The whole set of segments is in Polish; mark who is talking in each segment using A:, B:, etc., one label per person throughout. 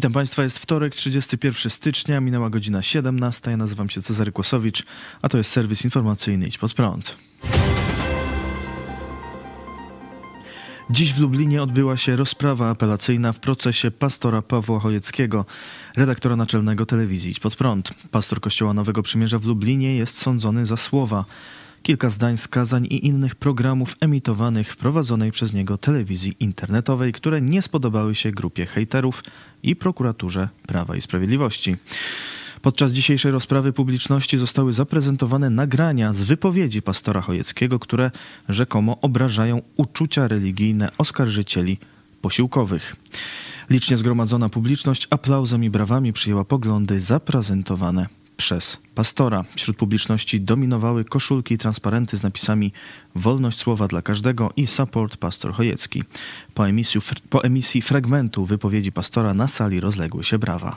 A: Witam Państwa, jest wtorek, 31 stycznia, minęła godzina 17. Ja nazywam się Cezary Kłosowicz, a to jest serwis informacyjny Idź Pod Prąd. Dziś w Lublinie odbyła się rozprawa apelacyjna w procesie pastora Pawła Chojeckiego, redaktora naczelnego telewizji Idź Pod Prąd. Pastor Kościoła Nowego Przymierza w Lublinie jest sądzony za słowa, kilka zdań skazań i innych programów emitowanych w prowadzonej przez niego telewizji internetowej, które nie spodobały się grupie hejterów i prokuraturze Prawa i Sprawiedliwości. Podczas dzisiejszej rozprawy publiczności zostały zaprezentowane nagrania z wypowiedzi pastora Chojeckiego, które rzekomo obrażają uczucia religijne oskarżycieli posiłkowych. Licznie zgromadzona publiczność aplauzem i brawami przyjęła poglądy zaprezentowane przez pastora. Wśród publiczności dominowały koszulki i transparenty z napisami Wolność słowa dla każdego i Support Pastor Chojecki. Po emisji, po emisji fragmentu wypowiedzi pastora na sali rozległy się brawa.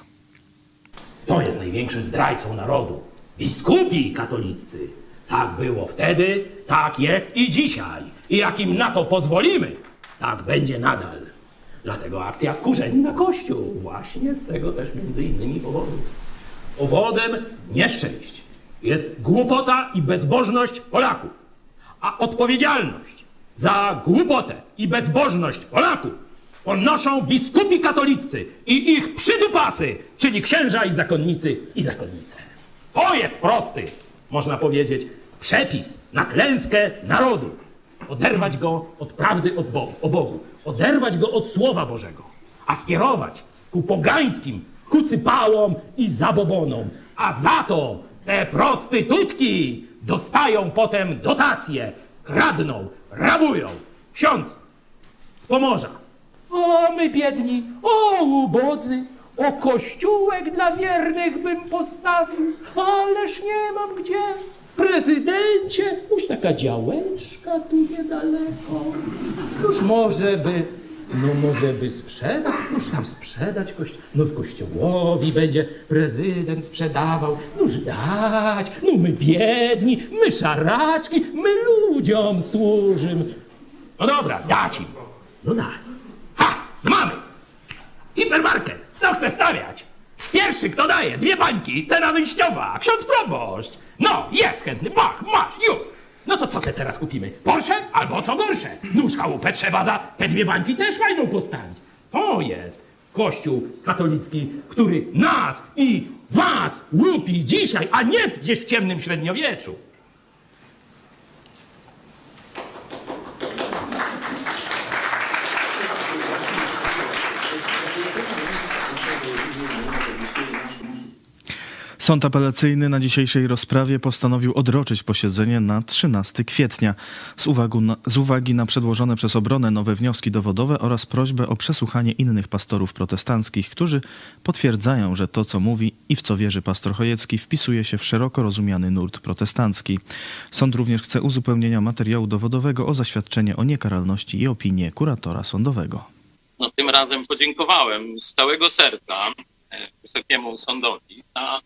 B: To jest największym zdrajcą narodu. Biskupi katoliccy. Tak było wtedy, tak jest i dzisiaj. I jak im na to pozwolimy, tak będzie nadal. Dlatego akcja wkurzeni na Kościół. Właśnie z tego też między innymi powodu. Powodem nieszczęść jest głupota i bezbożność Polaków. A odpowiedzialność za głupotę i bezbożność Polaków ponoszą biskupi katoliccy i ich przydupasy, czyli księża i zakonnicy i zakonnice. To jest prosty, można powiedzieć, przepis na klęskę narodu. Oderwać go od prawdy od Bogu, o Bogu, oderwać go od Słowa Bożego, a skierować ku pogańskim kucypałom i zabobonom. A za to te prostytutki dostają potem dotacje, kradną, rabują. Ksiądz z Pomorza. O, my biedni, o, ubodzy, o kościółek dla wiernych bym postawił, ależ nie mam gdzie. Prezydencie, już taka działeczka tu niedaleko. Już może by no może by sprzedać, już tam sprzedać kości no kościołowi będzie prezydent sprzedawał, noż dać, no my biedni, my szaraczki, my ludziom służymy. No dobra, dać im. No daj. Ha, mamy. Hipermarket, no chce stawiać. Pierwszy, kto daje, dwie bańki, cena wyjściowa, ksiądz proboszcz. No, jest chętny, bach, masz, już. No to co se teraz kupimy? Porsche albo co gorsze? Nóż chałupę trzeba za te dwie bańki też fajną postawić. To jest Kościół katolicki, który nas i was łupi dzisiaj, a nie gdzieś w ciemnym średniowieczu.
A: Sąd apelacyjny na dzisiejszej rozprawie postanowił odroczyć posiedzenie na 13 kwietnia z, na, z, uwagi na przedłożone przez obronę nowe wnioski dowodowe oraz prośbę o przesłuchanie innych pastorów protestanckich, którzy potwierdzają, że to, co mówi i w co wierzy pastor Chojecki, wpisuje się w szeroko rozumiany nurt protestancki. Sąd również chce uzupełnienia materiału dowodowego o zaświadczenie o niekaralności i opinię kuratora sądowego.
C: No, tym razem podziękowałem z całego serca e, Wysokiemu Sądowi za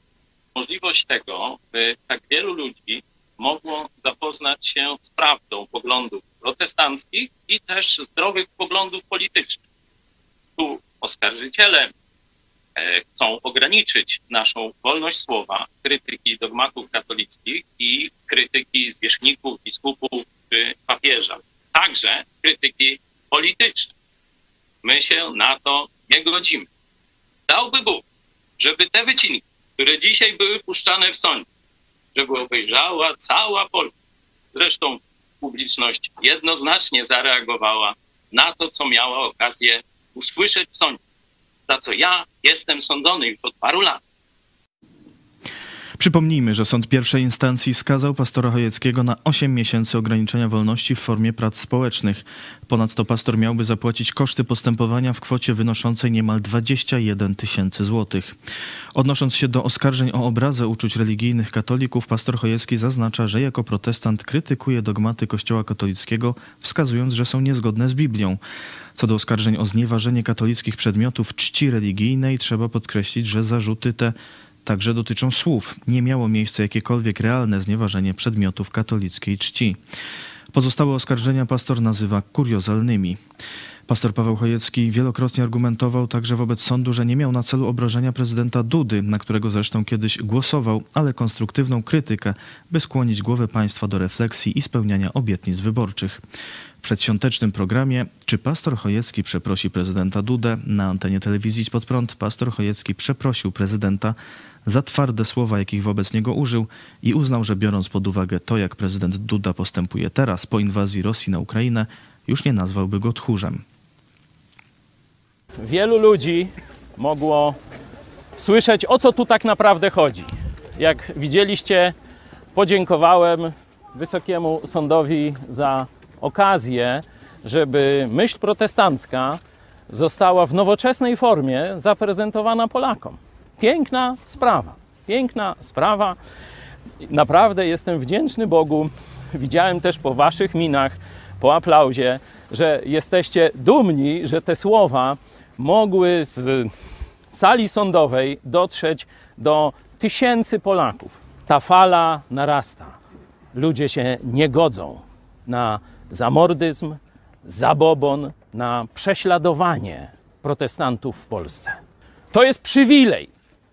C: możliwość tego, by tak wielu ludzi mogło zapoznać się z prawdą poglądów protestanckich i też zdrowych poglądów politycznych. Tu oskarżyciele e, chcą ograniczyć naszą wolność słowa, krytyki dogmatów katolickich i krytyki zwierzchników, biskupów czy papieża, także krytyki politycznej. My się na to nie godzimy. Dałby Bóg, żeby te wycinki które dzisiaj były puszczane w sądzie, żeby obejrzała cała Polska. Zresztą publiczność jednoznacznie zareagowała na to, co miała okazję usłyszeć w sądzie, za co ja jestem sądzony już od paru lat.
A: Przypomnijmy, że sąd pierwszej instancji skazał pastora Chojeckiego na 8 miesięcy ograniczenia wolności w formie prac społecznych. Ponadto pastor miałby zapłacić koszty postępowania w kwocie wynoszącej niemal 21 tysięcy złotych. Odnosząc się do oskarżeń o obrazę uczuć religijnych katolików, pastor Chojecki zaznacza, że jako protestant krytykuje dogmaty Kościoła katolickiego, wskazując, że są niezgodne z Biblią. Co do oskarżeń o znieważenie katolickich przedmiotów czci religijnej, trzeba podkreślić, że zarzuty te także dotyczą słów. Nie miało miejsca jakiekolwiek realne znieważenie przedmiotów katolickiej czci. Pozostałe oskarżenia pastor nazywa kuriozalnymi. Pastor Paweł Chojecki wielokrotnie argumentował także wobec sądu, że nie miał na celu obrażenia prezydenta Dudy, na którego zresztą kiedyś głosował, ale konstruktywną krytykę, by skłonić głowę państwa do refleksji i spełniania obietnic wyborczych. W przedświątecznym programie Czy pastor Chojecki przeprosi prezydenta Dudę? Na antenie telewizji Pod Prąd pastor Chojecki przeprosił prezydenta za twarde słowa, jakich wobec niego użył i uznał, że biorąc pod uwagę to, jak prezydent Duda postępuje teraz po inwazji Rosji na Ukrainę, już nie nazwałby go tchórzem.
B: Wielu ludzi mogło słyszeć, o co tu tak naprawdę chodzi. Jak widzieliście, podziękowałem Wysokiemu Sądowi za okazję, żeby myśl protestancka została w nowoczesnej formie zaprezentowana Polakom. Piękna sprawa, piękna sprawa. Naprawdę jestem wdzięczny Bogu. Widziałem też po Waszych minach, po aplauzie, że jesteście dumni, że te słowa mogły z sali sądowej dotrzeć do tysięcy Polaków. Ta fala narasta. Ludzie się nie godzą na zamordyzm, zabobon, na prześladowanie protestantów w Polsce. To jest przywilej,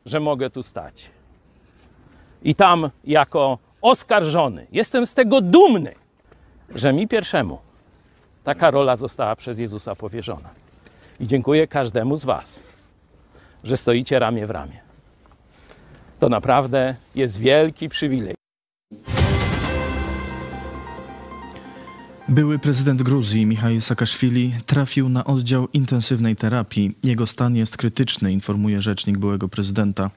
B: że mogę tu stać. I tam jako oskarżony jestem z tego dumny, że mi pierwszemu taka rola została przez Jezusa powierzona. I dziękuję każdemu z Was, że stoicie ramię w ramię. To naprawdę jest wielki przywilej.
A: Były prezydent Gruzji Michał Saakaszwili trafił na oddział intensywnej terapii. Jego stan jest krytyczny, informuje rzecznik byłego prezydenta.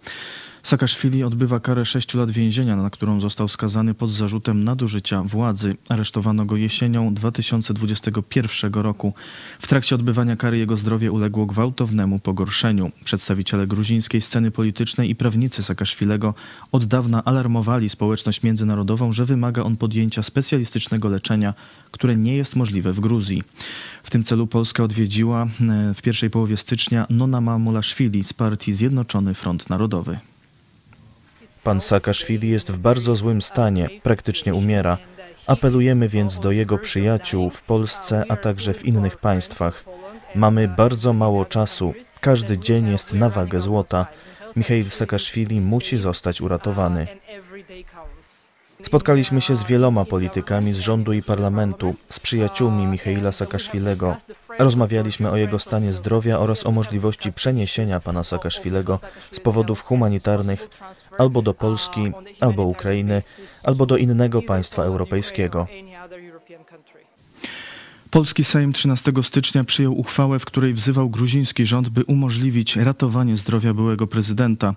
A: Saakaszwili odbywa karę 6 lat więzienia, na którą został skazany pod zarzutem nadużycia władzy. Aresztowano go jesienią 2021 roku. W trakcie odbywania kary jego zdrowie uległo gwałtownemu pogorszeniu. Przedstawiciele gruzińskiej sceny politycznej i prawnicy Saakaszwilego od dawna alarmowali społeczność międzynarodową, że wymaga on podjęcia specjalistycznego leczenia, które nie jest możliwe w Gruzji. W tym celu Polska odwiedziła e, w pierwszej połowie stycznia Nona Mamulashvili z partii Zjednoczony Front Narodowy.
D: Pan Saakaszwili jest w bardzo złym stanie, praktycznie umiera. Apelujemy więc do jego przyjaciół w Polsce, a także w innych państwach. Mamy bardzo mało czasu. Każdy dzień jest na wagę złota. Michail Saakaszwili musi zostać uratowany. Spotkaliśmy się z wieloma politykami z rządu i parlamentu, z przyjaciółmi Michaila Saakaszwilego. Rozmawialiśmy o jego stanie zdrowia oraz o możliwości przeniesienia pana Saakaszwilego z powodów humanitarnych albo do Polski, albo Ukrainy, albo do innego państwa europejskiego.
A: Polski Sejm 13 stycznia przyjął uchwałę, w której wzywał gruziński rząd, by umożliwić ratowanie zdrowia byłego prezydenta.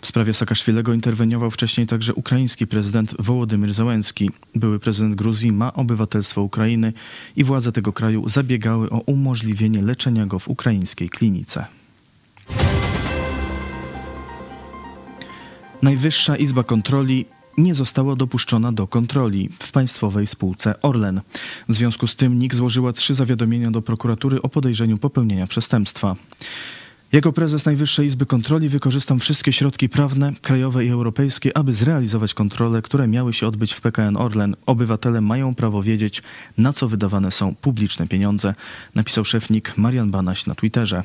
A: W sprawie Saakaszwilego interweniował wcześniej także ukraiński prezydent Wołodymyr Załęski. Były prezydent Gruzji ma obywatelstwo Ukrainy i władze tego kraju zabiegały o umożliwienie leczenia go w ukraińskiej klinice. Najwyższa Izba Kontroli nie została dopuszczona do kontroli w państwowej spółce Orlen. W związku z tym NIK złożyła trzy zawiadomienia do prokuratury o podejrzeniu popełnienia przestępstwa. Jako prezes Najwyższej Izby Kontroli wykorzystam wszystkie środki prawne, krajowe i europejskie, aby zrealizować kontrole, które miały się odbyć w PKN Orlen. Obywatele mają prawo wiedzieć, na co wydawane są publiczne pieniądze, napisał szef NIK Marian Banaś na Twitterze.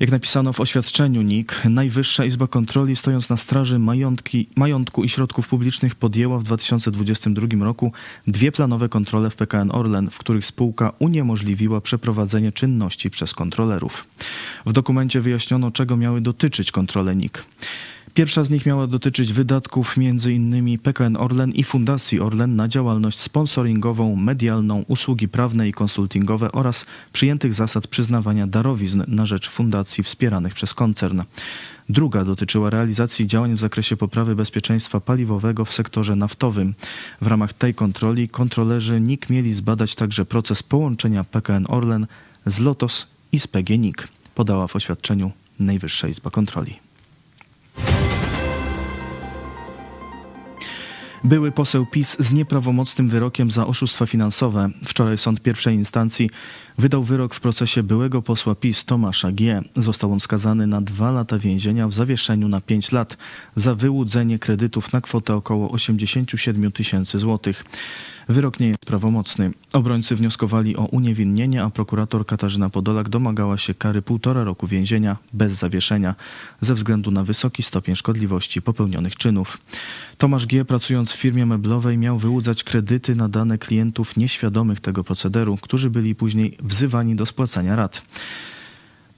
A: Jak napisano w oświadczeniu NIK, Najwyższa Izba Kontroli, stojąc na straży majątki, majątku i środków publicznych, podjęła w 2022 roku dwie planowe kontrole w PKN Orlen, w których spółka uniemożliwiła przeprowadzenie czynności przez kontrolerów. W dokumencie wyjaśniono, czego miały dotyczyć kontrole NIK. Pierwsza z nich miała dotyczyć wydatków m.in. PKN Orlen i Fundacji Orlen na działalność sponsoringową, medialną, usługi prawne i konsultingowe oraz przyjętych zasad przyznawania darowizn na rzecz fundacji wspieranych przez koncern. Druga dotyczyła realizacji działań w zakresie poprawy bezpieczeństwa paliwowego w sektorze naftowym. W ramach tej kontroli kontrolerzy NIK mieli zbadać także proces połączenia PKN Orlen z LOTOS i z PGNiK, podała w oświadczeniu Najwyższa Izba Kontroli. Były poseł PiS z nieprawomocnym wyrokiem za oszustwa finansowe. Wczoraj sąd pierwszej instancji wydał wyrok w procesie byłego posła PiS Tomasza G. Został on skazany na dwa lata więzienia w zawieszeniu na pięć lat za wyłudzenie kredytów na kwotę około 87 tysięcy złotych. Wyrok nie jest prawomocny. Obrońcy wnioskowali o uniewinnienie, a prokurator Katarzyna Podolak domagała się kary półtora roku więzienia bez zawieszenia ze względu na wysoki stopień szkodliwości popełnionych czynów. Tomasz G., pracując w firmie meblowej, miał wyłudzać kredyty na dane klientów nieświadomych tego procederu, którzy byli później wzywani do spłacania rat.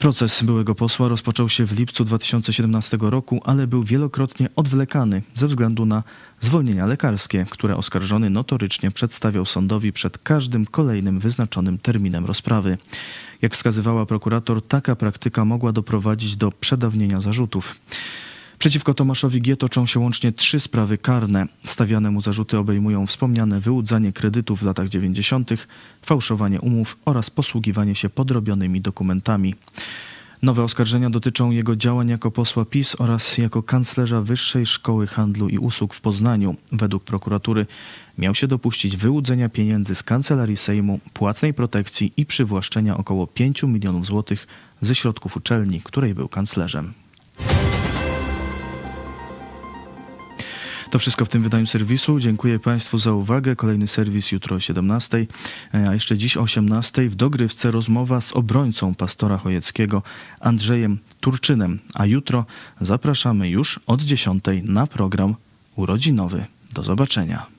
A: Proces byłego posła rozpoczął się w lipcu 2017 roku, ale był wielokrotnie odwlekany ze względu na zwolnienia lekarskie, które oskarżony notorycznie przedstawiał sądowi przed każdym kolejnym wyznaczonym terminem rozprawy. Jak wskazywała prokurator, taka praktyka mogła doprowadzić do przedawnienia zarzutów. Przeciwko Tomaszowi G. toczą się łącznie trzy sprawy karne. Stawiane mu zarzuty obejmują wspomniane wyłudzanie kredytów w latach 90., fałszowanie umów oraz posługiwanie się podrobionymi dokumentami. Nowe oskarżenia dotyczą jego działań jako posła PiS oraz jako kanclerza Wyższej Szkoły Handlu i Usług w Poznaniu. Według prokuratury miał się dopuścić wyłudzenia pieniędzy z kancelarii Sejmu, płatnej protekcji i przywłaszczenia około 5 milionów złotych ze środków uczelni, której był kanclerzem. To wszystko w tym wydaniu serwisu. Dziękuję Państwu za uwagę. Kolejny serwis jutro o 17, a jeszcze dziś o 18 w dogrywce rozmowa z obrońcą pastora Chojeckiego Andrzejem Turczynem, a jutro zapraszamy już od 10 na program urodzinowy. Do zobaczenia.